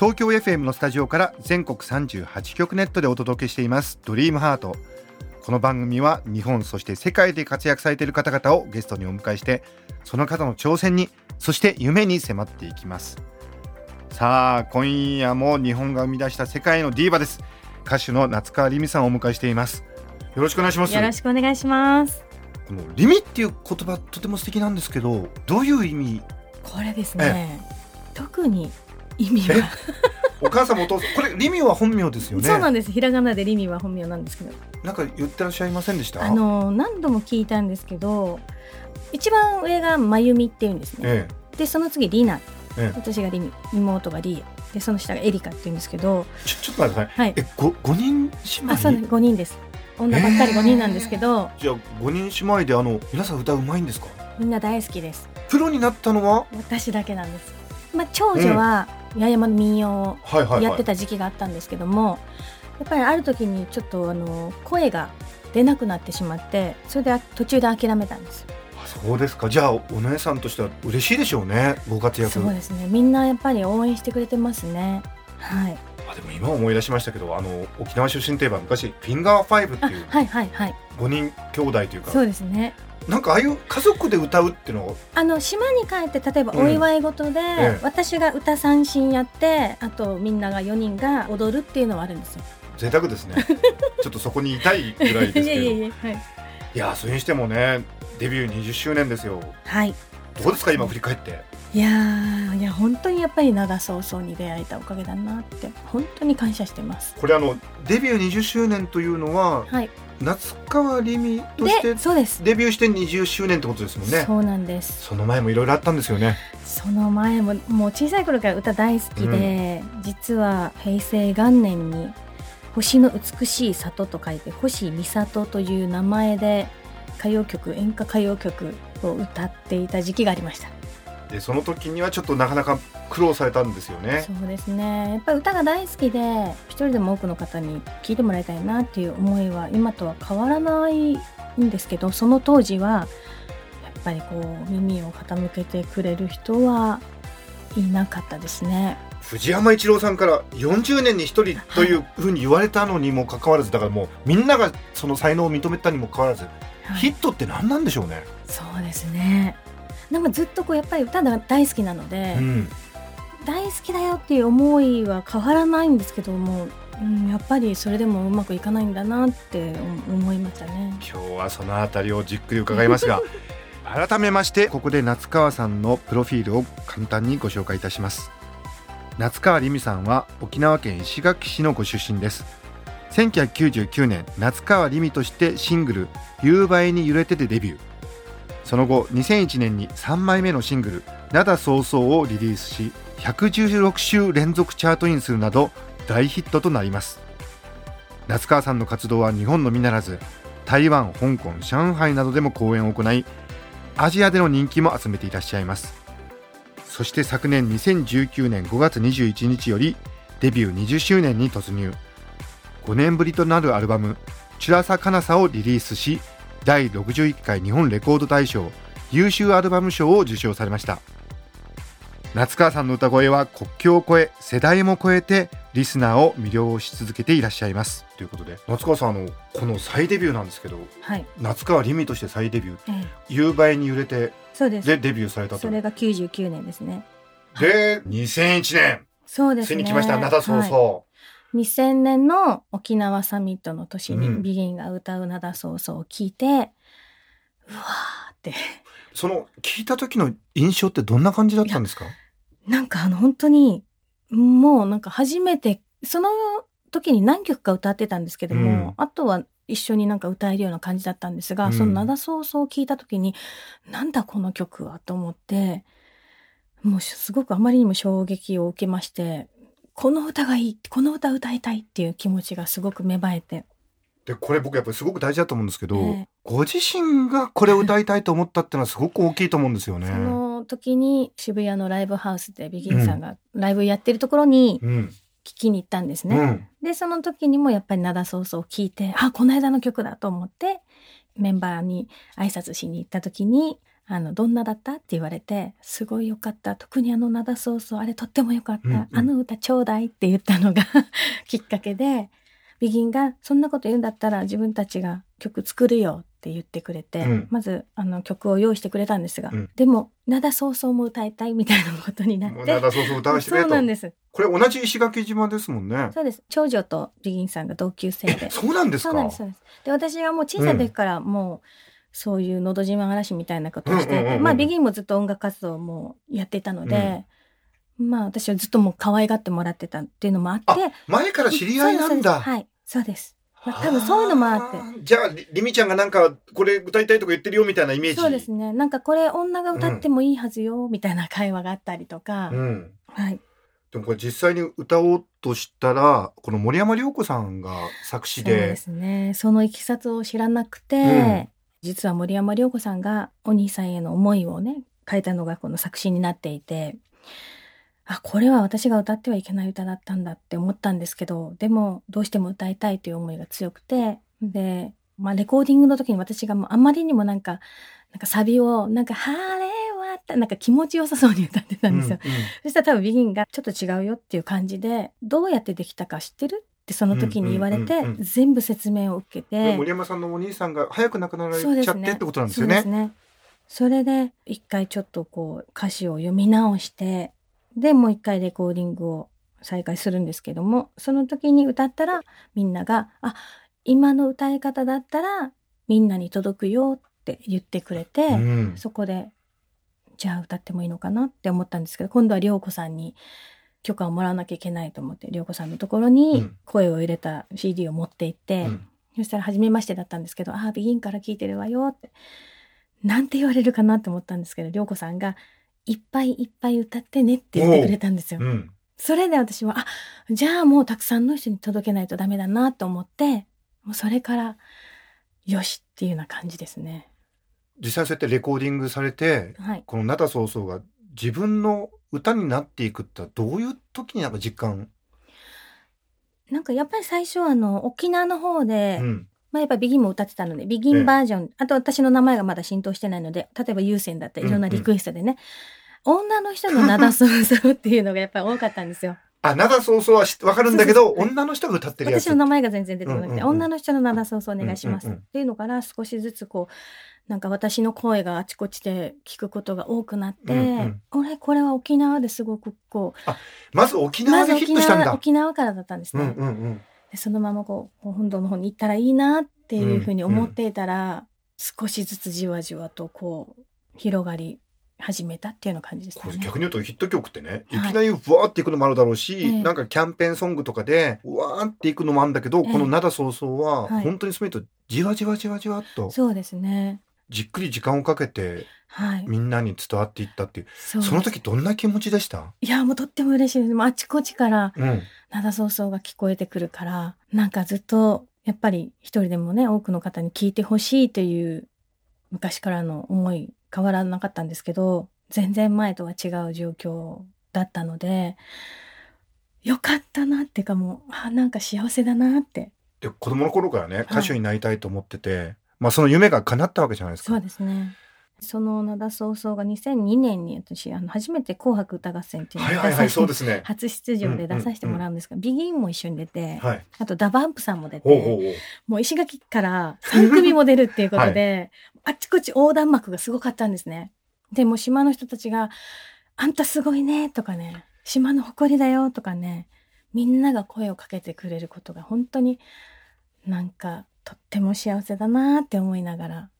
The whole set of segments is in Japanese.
東京 FM のスタジオから全国38局ネットでお届けしています。ドリームハート。この番組は日本そして世界で活躍されている方々をゲストにお迎えしてその方の挑戦にそして夢に迫っていきます。さあ今夜も日本が生み出した世界のディーバです。歌手の夏川りみさんをお迎えしています。よろしくお願いします。よろしくお願いします。このリミっていう言葉とても素敵なんですけどどういう意味？これですね。特に意味は、お母さんもお父さんこれリミは本名ですよね？そうなんです。ひらがなでリミは本名なんですけど、なんか言ってらっしゃいませんでした？あの何度も聞いたんですけど、一番上がまゆみっていうんですね。えでその次リナ、ええ。私がリミ、妹がリエ、でその下がエリカっていうんですけど、えちょちょっと待ってください。はい。えご五人姉妹？あ、そうです。五人です。女ばっかり五人なんですけど、じゃあ五人姉妹であの皆さん歌うまいんですか？みんな大好きです。プロになったのは？私だけなんです。まあ長女は八重山の民謡をやってた時期があったんですけども、やっぱりある時にちょっとあの声が出なくなってしまってそれであ途中で諦めたんですあそうですか。じゃあお姉さんとしては嬉しいでしょうねご活躍。そうですね。みんなやっぱり応援してくれてますね。はい。あでも今思い出しましたけどあの沖縄出身といえば昔フィンガーファイブってあいうはいはいはい。五人兄弟というか。そうですねなんかああいう家族で歌うっていうのはあの島に帰って例えばうん。お祝い事で、ええ。私が歌三線やってあとみんなが4人が踊るっていうのはあるんですよ。贅沢ですね。ちょっとそこにいたいぐらいですけど。いやそれにしてもねデビュー20周年ですよ。はい、どうですか今振り返って？いやーいや本当にやっぱり灘早々に出会えたおかげだなって本当に感謝してます。これあのデビュー20周年というのははい、夏川りみとしてでそうです、デビューして20周年ってことですもんね。そうなんです。その前もいろいろあったんですよね。その前ももう小さい頃から歌大好きで、実は平成元年に「星の美しい里」と書いて星美里という名前で歌謡曲演歌歌謡曲を歌っていた時期がありましたでその時にはちょっとなかなか苦労されたんですよね。そうですね。やっぱり歌が大好きで一人でも多くの方に聴いてもらいたいなっていう思いは今とは変わらないんですけどその当時はやっぱりこう耳を傾けてくれる人はいなかったですね。藤山一郎さんから40年に1人というふうに言われたのにもかかわらずだからもうみんながその才能を認めたにもかかわらず、はい。ヒットって何なんでしょうね、そうですねでもずっとこうやっぱり歌が大好きなので、うん、大好きだよっていう思いは変わらないんですけども、うん、やっぱりそれでもうまくいかないんだなって思いましたね。今日はそのあたりをじっくり伺いますが 改めましてここで夏川さんのプロフィールを簡単にご紹介いたします。夏川りみさんは沖縄県石垣市のご出身です。1999年夏川りみとしてシングル「夕映えに揺れて」でデビューその後2001年に3枚目のシングル「灘早々」をリリースし116週連続チャートインするなど大ヒットとなります。夏川さんの活動は日本のみならず台湾、香港、上海などでも公演を行いアジアでの人気も集めていらっしゃいます。そして昨年2019年5月21日よりデビュー20周年に突入。5年ぶりとなるアルバム「チュラサカナサ」をリリースし第61回日本レコード大賞優秀アルバム賞を受賞されました。夏川さんの歌声は国境を越え世代も超えてリスナーを魅了し続けていらっしゃいます。ということで夏川さんあのこの再デビューなんですけどはい、夏川りみとして再デビューええ。夕映えに揺れてそうです。でデビューされたと。それが99年ですね。で2001年。そうですね。ついに来ました。灘そうはい。そう、2000年の沖縄サミットの年にうん。ビギンが歌う灘そうそうを聞いて、うわーって。その聞いた時の印象ってどんな感じだったんですか？なんかあの本当にもうなんか初めてその時に何曲か歌ってたんですけども、うん。あとは一緒になんか歌えるような感じだったんですが、うん。その灘そうそうを聞いた時になんだこの曲はと思ってもうすごくあまりにも衝撃を受けましてこの歌がいいこの歌歌いたいっていう気持ちがすごく芽生えて。でこれ僕やっぱりすごく大事だと思うんですけど、ええ。ご自身がこれを歌いたいと思ったっていうのはすごく大きいと思うんですよね。その時に渋谷のライブハウスでビギンさんがライブやってるところにうん、聞きに行ったんですね。うん、でその時にもやっぱり灘ソースを聞いてあこの間の曲だと思ってメンバーに挨拶しに行った時に「あのどんなだった?」って言われて「すごいよかった特にあの灘ソースあれとってもよかった、うんうんあの歌ちょうだい」って言ったのが きっかけでビギンが「そんなこと言うんだったら自分たちが曲作るよ」って言ってくれて、うんまずあの曲を用意してくれたんですが、うんでも灘ソースも歌いたいみたいな ことになって。灘そうそう歌わせてくれとそうなんです。これ同じ石垣島ですもんね。そうです。長女とビギンさんが同級生で。そうなんですか？そうなんです、そうで私がもう小さい時からもう、そういうのど自慢嵐みたいなことをしてうんうんうんうんまあ、ビギンもずっと音楽活動もやってたので、まあ、私はずっともう可愛がってもらってたっていうのもあって、あ前から知り合いなんだ。はい、そうです。まあ多分そういうのもあってはじゃありりみちゃんがなんかこれ歌いたいとか言ってるよみたいなイメージ。そうですね。なんかこれ女が歌ってもいいはずよ、みたいな会話があったりとか、うん。はい。でもこれ実際に歌おうとしたらこの森山良子さんが作詞でそうですね。そのいきさつを知らなくて、うん実は森山良子さんがお兄さんへの思いをね、書いたのがこの作詞になっていて、あ、これは私が歌ってはいけない歌だったんだって思ったんですけど、でもどうしても歌いたいという思いが強くて、で、まあレコーディングの時に私がもうあまりにもなんか、なんかサビを、なんか、晴れはった、なんか気持ちよさそうに歌ってたんですよ。うんうんそしたら多分ビギンがちょっと違うよっていう感じで、どうやってできたか知ってる？ってその時に言われて全部説明を受けでて、森山さんのお兄さんが早く亡くなられちゃってってことなんですよね。そね。それで一回ちょっとこう歌詞を読み直して、でもう一回レコーディングを再開するんですけども、その時に歌ったらみんなが、あ、今の歌い方だったらみんなに届くよって言ってくれて、うんそこで、じゃあ歌ってもいいのかなって思ったんですけど、今度は涼子さんに許可をもらわなきゃいけないと思って、涼子さんのところうにん声を入れた CD を持って行って、うんそしたら初めましてだったんですけど、ああ、ビギンから聞いてるわよって。なんて言われるかなって思ったんですけど、涼子さんが、いっぱいいっぱい歌ってねって言ってくれたんですよ。うんそれで私は、あ、じゃあもうたくさんの人に届けないとダメだなと思って、もうそれから、よしっていうような感じですね。実際そうやってレコーディングされてはい。この「灘そうそう」が自分の歌になっていくってどういう時になんか実感、なんかやっぱり最初あの、沖縄の方で、うん。まあやっぱビギンも歌ってたので、ビギンバージョン、あと私の名前がまだ浸透してないので、例えば優先だったり、いろんなリクエストでね、女の人の灘そうそうっていうのがやっぱり多かったんですよ。あ灘そうそうは知わかるんだけど女の人が歌ってるやつ。私の名前が全然出てこなくて、うんうんうん。女の人の灘そうそうお願いします、うんうんうん。っていうのから少しずつこう、なんか私の声があちこちで聞くことが多くなって、うんうん。俺これは沖縄ですごくこまず沖う、まず縄でヒットしたんだ。沖縄からだったんですね。うんうんうん。でそのままこう本土の方に行ったらいいなっていうふうに思っていたら、少しずつじわじわとこう広がり始めたっていうような感じですね。逆に言うとヒット曲ってね、い、はい。きなりブワーっていくのもあるだろうし、ええ。なんかキャンペーンソングとかでうわーっていくのもあるんだけど、ええ。この「灘そうそう」ははい。本当にすべてじわじわじわじわっと。そうですね。じっくり時間をかけてはい。みんなに伝わっていったっていう、その時どんな気持ちでした？いやもうとっても嬉しいです。あちこちからうんうそうが聞こえてくるから、なんかずっとやっぱり一人でもね多くの方に聞いてほしいという昔からの思い変わらなかったんですけど、全然前とは違う状況だったので、よかったなっていうかもう、あなんか幸せだなって。で子供の頃からね歌手になりたいと思ってて、まあその夢が叶ったわけじゃないですか。そうですね。その灘そうそうが2002年に私あの初めて紅白歌合戦っていうのはいはいはいね。初出場で出させてもらうんですが、ビギンも一緒に出て、はい。あとダバンプさんも出て、もう石垣から3組も出るっていうことで、あっちこっち横断幕がすごかったんですね。でもう島の人たちが、あんたすごいねとかね、島の誇りだよとかね、みんなが声をかけてくれることが本当になんかとっても幸せだなって思いながら、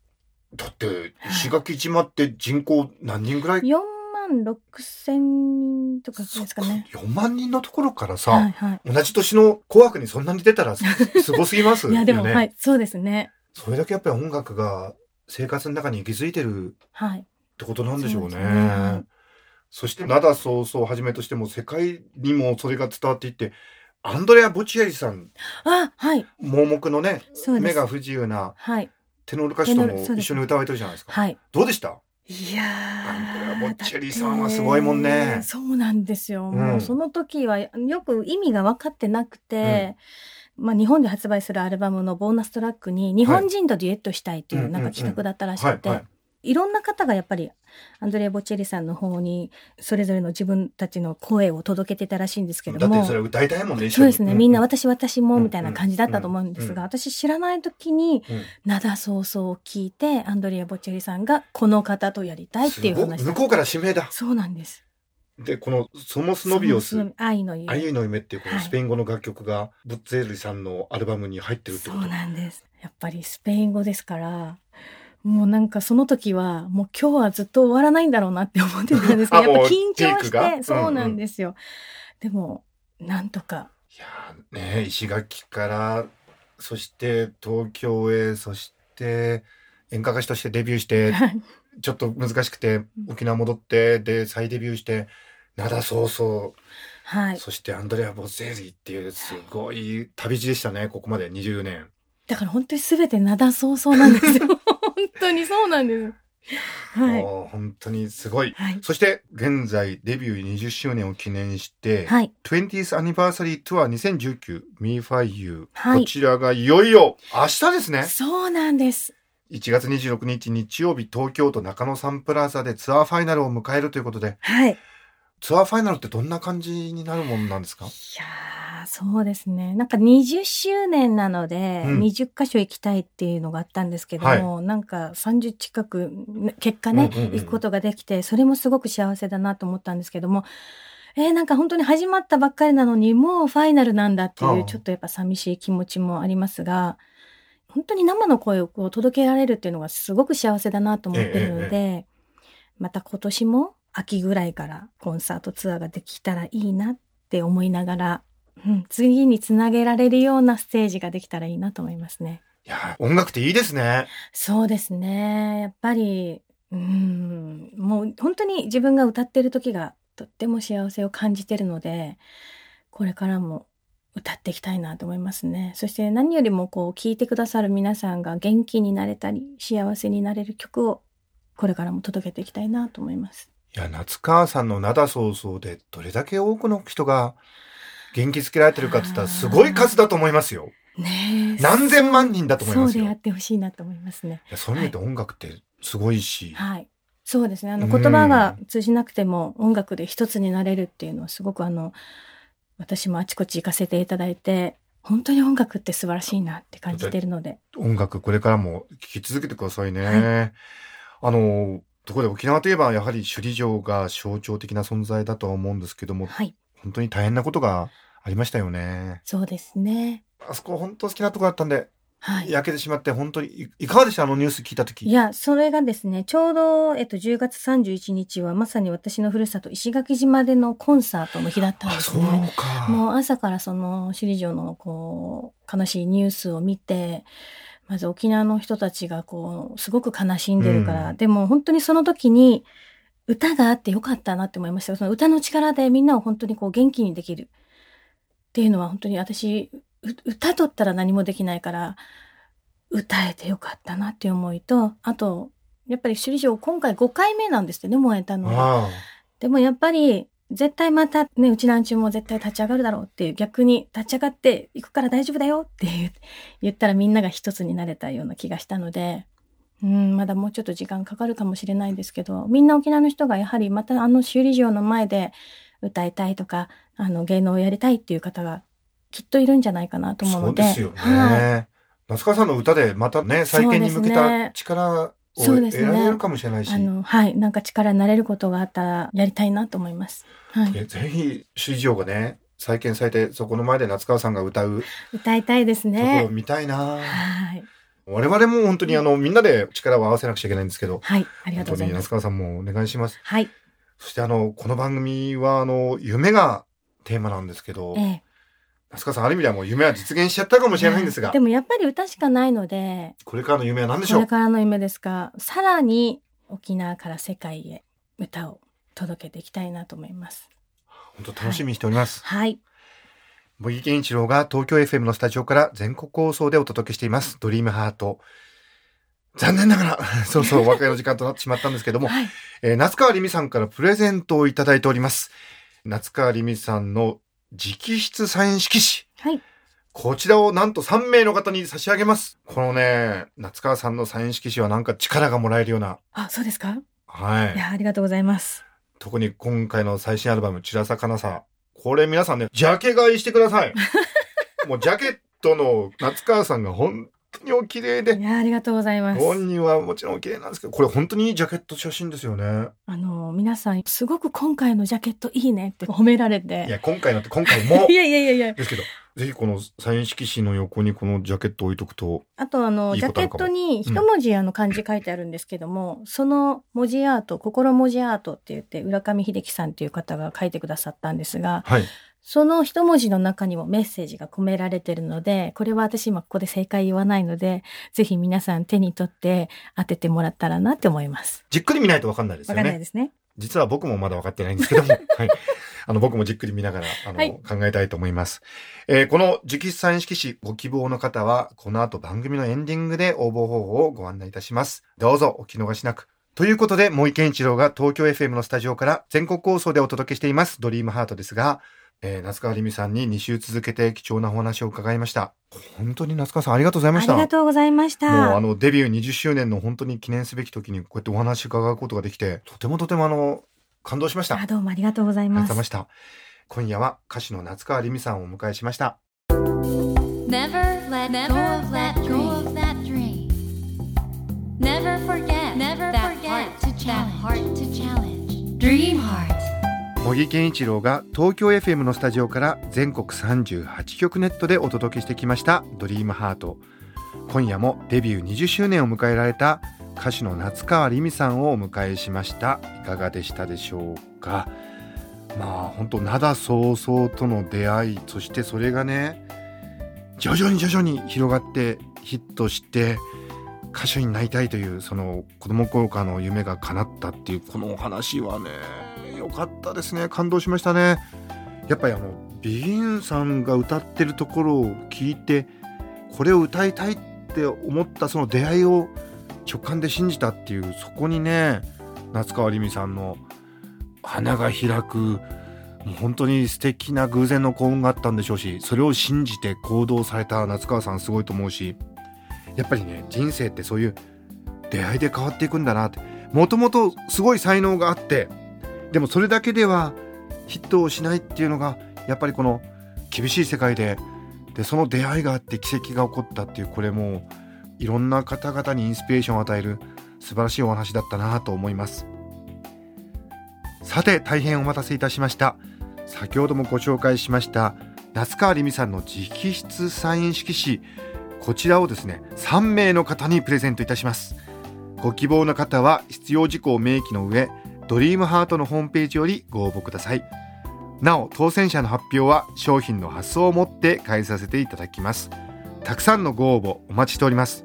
だって石垣島って人口何人ぐらい？4万6千人とかですかね。4万人のところからさ、はいはい。同じ年の紅白にそんなに出たらす すごすぎますよいね。やでも、はい、そうですね。それだけやっぱり音楽が生活の中に息づいてるはい。ってことなんでしょうね。はいそして灘早々をはじめとしても世界にもそれが伝わっていってアンドレア・ボチエリさん。あはい。盲目のね目が不自由なはい。テノール歌手とも一緒に歌われてるじゃないですか。はい。どうでした？いやアンドレアーボッチェリさんはすごいもんね。そうなんですよ、うん。もうその時はよく意味が分かってなくて、まあ、日本で発売するアルバムのボーナストラックに日本人とデュエットしたいっていうなんか企画だったらしくて、はいはいいろんな方がやっぱりアンドレア・ボッチェリさんの方にそれぞれの自分たちの声を届けてたらしいんですけども。だってそれ歌いたいもんね一緒に。そうですね、みんなう私私もうんみたいな感じだったと思うんですが、うん。私知らない時にうん「灘早々」を聞いてアンドレア・ボッチェリさんがこの方とやりたいっていう話。向こうから指名だ。そうなんです。でこの「ソモスノビオス愛の夢。愛の夢」っていうこのはい。スペイン語の楽曲がブッツェールさんのアルバムに入ってるってこと。そうなんです。やっぱりスペイン語ですから、もうなんかその時は、もう今日はずっと終わらないんだろうなって思ってたんですけど、やっぱ緊張して、そうなんですよ。でも、なんとか。いやーね石垣からそして東京へそして演歌歌手としてデビューして ちょっと難しくて沖縄戻ってで再デビューして灘早々はい。そしてアンドレア・ボゼーリっていうすごい旅路でしたねここまで20年だから本当に全て灘早々なんですよ。本当にそうなんです。はい。もう本当にすごいはい。そして現在デビュー20周年を記念して、はい。20th Anniversary Tour 2019 Me for You、はいこちらがいよいよ明日ですねそうなんです。1月26日日曜日東京都中野サンプラザでツアーファイナルを迎えるということではい。いツアーファイナルってどんな感じになるもんなんですか？やー、そうですね。なんか20周年なので、うん。20箇所行きたいっていうのがあったんですけども、なんか30近く、ね結果ね、うんうんうん行くことができて、それもすごく幸せだなと思ったんですけども、えーなんか本当に始まったばっかりなのに、もうファイナルなんだっていう、ちょっとやっぱ寂しい気持ちもありますが、本当に生の声をこう届けられるっていうのがすごく幸せだなと思ってるので、また今年も秋ぐらいからコンサートツアーができたらいいなって思いながら、うん、次につなげられるようなステージができたらいいなと思いますね。いや音楽っていいですねそうですね。やっぱり、うん、もう本当に自分が歌ってる時がとっても幸せを感じてるので、これからも歌っていきたいなと思いますね。そして何よりもこう聴いてくださる皆さんが元気になれたり幸せになれる曲をこれからも届けていきたいなと思います。いや夏川さんの灘早々でどれだけ多くの人が元気づけられてるかって言ったらすごい数だと思いますよねえ何千万人だと思いますよそうでやってほしいなと思いますね。そういう意味で音楽ってすごいし、はい。そうですね。あの、うん言葉が通じなくても音楽で一つになれるっていうのはすごくあの、私もあちこち行かせていただいて、本当に音楽って素晴らしいなって感じてるので。音楽これからも聴き続けてくださいね。はあのところで沖縄といえばやはり首里城が象徴的な存在だとは思うんですけどもはい。本当に大変なことがありましたよね。そうですね。あそこ本当好きなとこだったんで、はい。焼けてしまって本当にいいかがでした？あのニュース聞いた時いや、それがですね、ちょうど、えっと、10月31日はまさに私のふるさと石垣島でのコンサートの日だったんあそうですね。か。もう朝からその首里城のこう悲しいニュースを見てまず沖縄の人たちがこうすごく悲しんでるから、うんでも本当にその時に歌があってよかったなって思いました。その歌の力でみんなを本当にこう元気にできる。っていうのは本当に私う歌とったら何もできないから歌えてよかったなっていう思いとあとやっぱり首里城今回5回目なんですってね燃えたのは。あでもやっぱり、絶対またね、うちなんちゅうも絶対立ち上がるだろうっていう、逆に立ち上がっていくから大丈夫だよって言ったらみんなが一つになれたような気がしたので、うん、まだもうちょっと時間かかるかもしれないんですけど、みんな沖縄の人がやはりまたあの修理場の前で歌いたいとか、あの芸能をやりたいっていう方がきっといるんじゃないかなと思うので。そうですよね。はい夏川さんの歌でまたね再建に向けた力を得られるかもしれないし、あの、はい、なんか力になれることがあったらやりたいなと思います。はい。えぜひ首里城がね再建されてそこの前で夏川さんが歌う歌いたいですところ。見たいな、はい。我々も本当にあのみんなで力を合わせなくちゃいけないんですけどはい。ありがとうございます。夏川さんもお願いしますはい。そしてあのこの番組はあの夢がテーマなんですけど、ええ。夏川さんある意味ではもう夢は実現しちゃったかもしれないんですがでもやっぱり歌しかないので、これからの夢は何でしこょう？れからの夢ですが、さらに沖縄から世界へ歌を届けていきたいなと思います。本当楽しみにしております。はい。茂木健一郎が東京 FM のスタジオから全国放送でお届けしています。ドリームハート。残念ながら、そろそろお別れの時間となってしまったんですけども、はい。えー夏川りみさんからプレゼントをいただいております。夏川りみさんの直筆サイン色紙。はい。こちらをなんと3名の方に差し上げます。このね、夏川さんのサイン色紙はなんか力がもらえるような。あ、そうですか？はいい。や、ありがとうございます。特に今回の最新アルバム、ちらさかなさ。これ皆さんね、ジャケ買いしてください。もうジャケットの夏川さんが本当にお綺麗で、いや、ありがとうございます。本人はもちろんお綺麗なんですけど、これ本当にいいジャケット写真ですよね。あの、皆さん、すごく今回のジャケットいいねって褒められて。いや、今回のって今回もい、や いやいやいや。ですけど、ぜひこのサイン色紙の横にこのジャケットを置いとくと、あと、あの、ジャケットに一文字あの漢字書いてあるんですけども、その文字アート、心文字アートって言って、浦上秀樹さんっていう方が書いてくださったんですが、はい。その一文字の中にもメッセージが込められてるので、これは私今ここで正解言わないので、ぜひ皆さん手に取って当ててもらったらなって思います。じっくり見ないとわかんないですよわかんないね。ですね。実は僕もまだ分かってないんですけども、はい。あの、僕もじっくり見ながら、あの、はい考えたいと思います。えーこの直筆サイン色紙ご希望の方は、この後番組のエンディングで応募方法をご案内いたします。どうぞお聞き逃しなく。ということで、森健一郎が東京 FM のスタジオから全国放送でお届けしています、ドリームハートですが、えー夏川りみさんに2週続けて貴重なお話を伺いました。本当に夏川さんありがとうございありました。がとうございましもうた。あのデビュー20周年の本当に記念すべき時にこうやってお話伺うことができて、とてもとてもあの、感動しました。ああどうもありがとうございりがとうますございました。今夜は歌手の夏川りみさんをお迎えしました。Never let go of that dream. Never forget Never that forget heart to that challenge. heart to challenge. Dream heart. 茂木健一郎が東京 FM のスタジオから全国38局ネットでお届けしてきました「ドリームハート。今夜もデビュー20周年を迎えられた歌手の夏川りみさんをお迎えしました。いかがでしたでしょうか？まあ本当灘早々との出会いそしてそれがね徐々に徐々に広がってヒットして歌手になりたいというその子供頃かの夢が叶ったっていうこのお話はね良かったですね。感動しましたね。やっぱりあのビギンさんが歌ってるところを聞いてこれを歌いたいって思ったその出会いを直感で信じたっていうそこにね夏川りみさんの花が開くもう本当に素敵な偶然の幸運があったんでしょうしそれを信じて行動された夏川さんすごいと思うしやっぱりね人生ってそういう出会いで変わっていくんだなってもともとすごい才能があってでもそれだけではヒットをしないっていうのがやっぱりこの厳しい世界ででその出会いがあって奇跡が起こったっていうこれもいろんな方々にインスピレーションを与える素晴らしいお話だったなと思います。さて大変お待たせいたしました。先ほどもご紹介しました夏川りみさんの直筆サイン色紙。こちらをですね3名の方にプレゼントいたします。ご希望の方は必要事項を明記の上ドリームハートのホームページよりご応募ください。なお当選者の発表は商品の発送をもって返させていただきます。たくさんのご応募お待ちしております。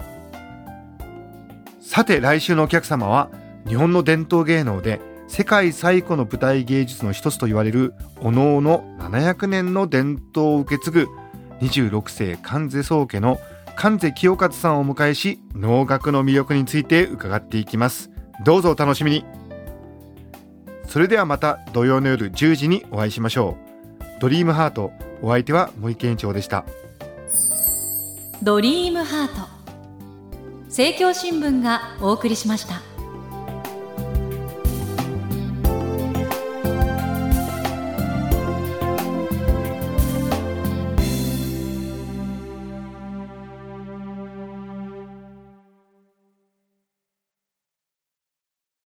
さて来週のお客様は日本の伝統芸能で世界最古の舞台芸術の一つと言われるお能の700年の伝統を受け継ぐ26世関瀬宗家の関瀬清和さんをお迎えし能楽の魅力について伺っていきます。どうぞお楽しみに。それではまた土曜の夜10時にお会いしましょう。ドリームハートお相手は森健一郎でした。ドリームハート。政教新聞がお送りしました。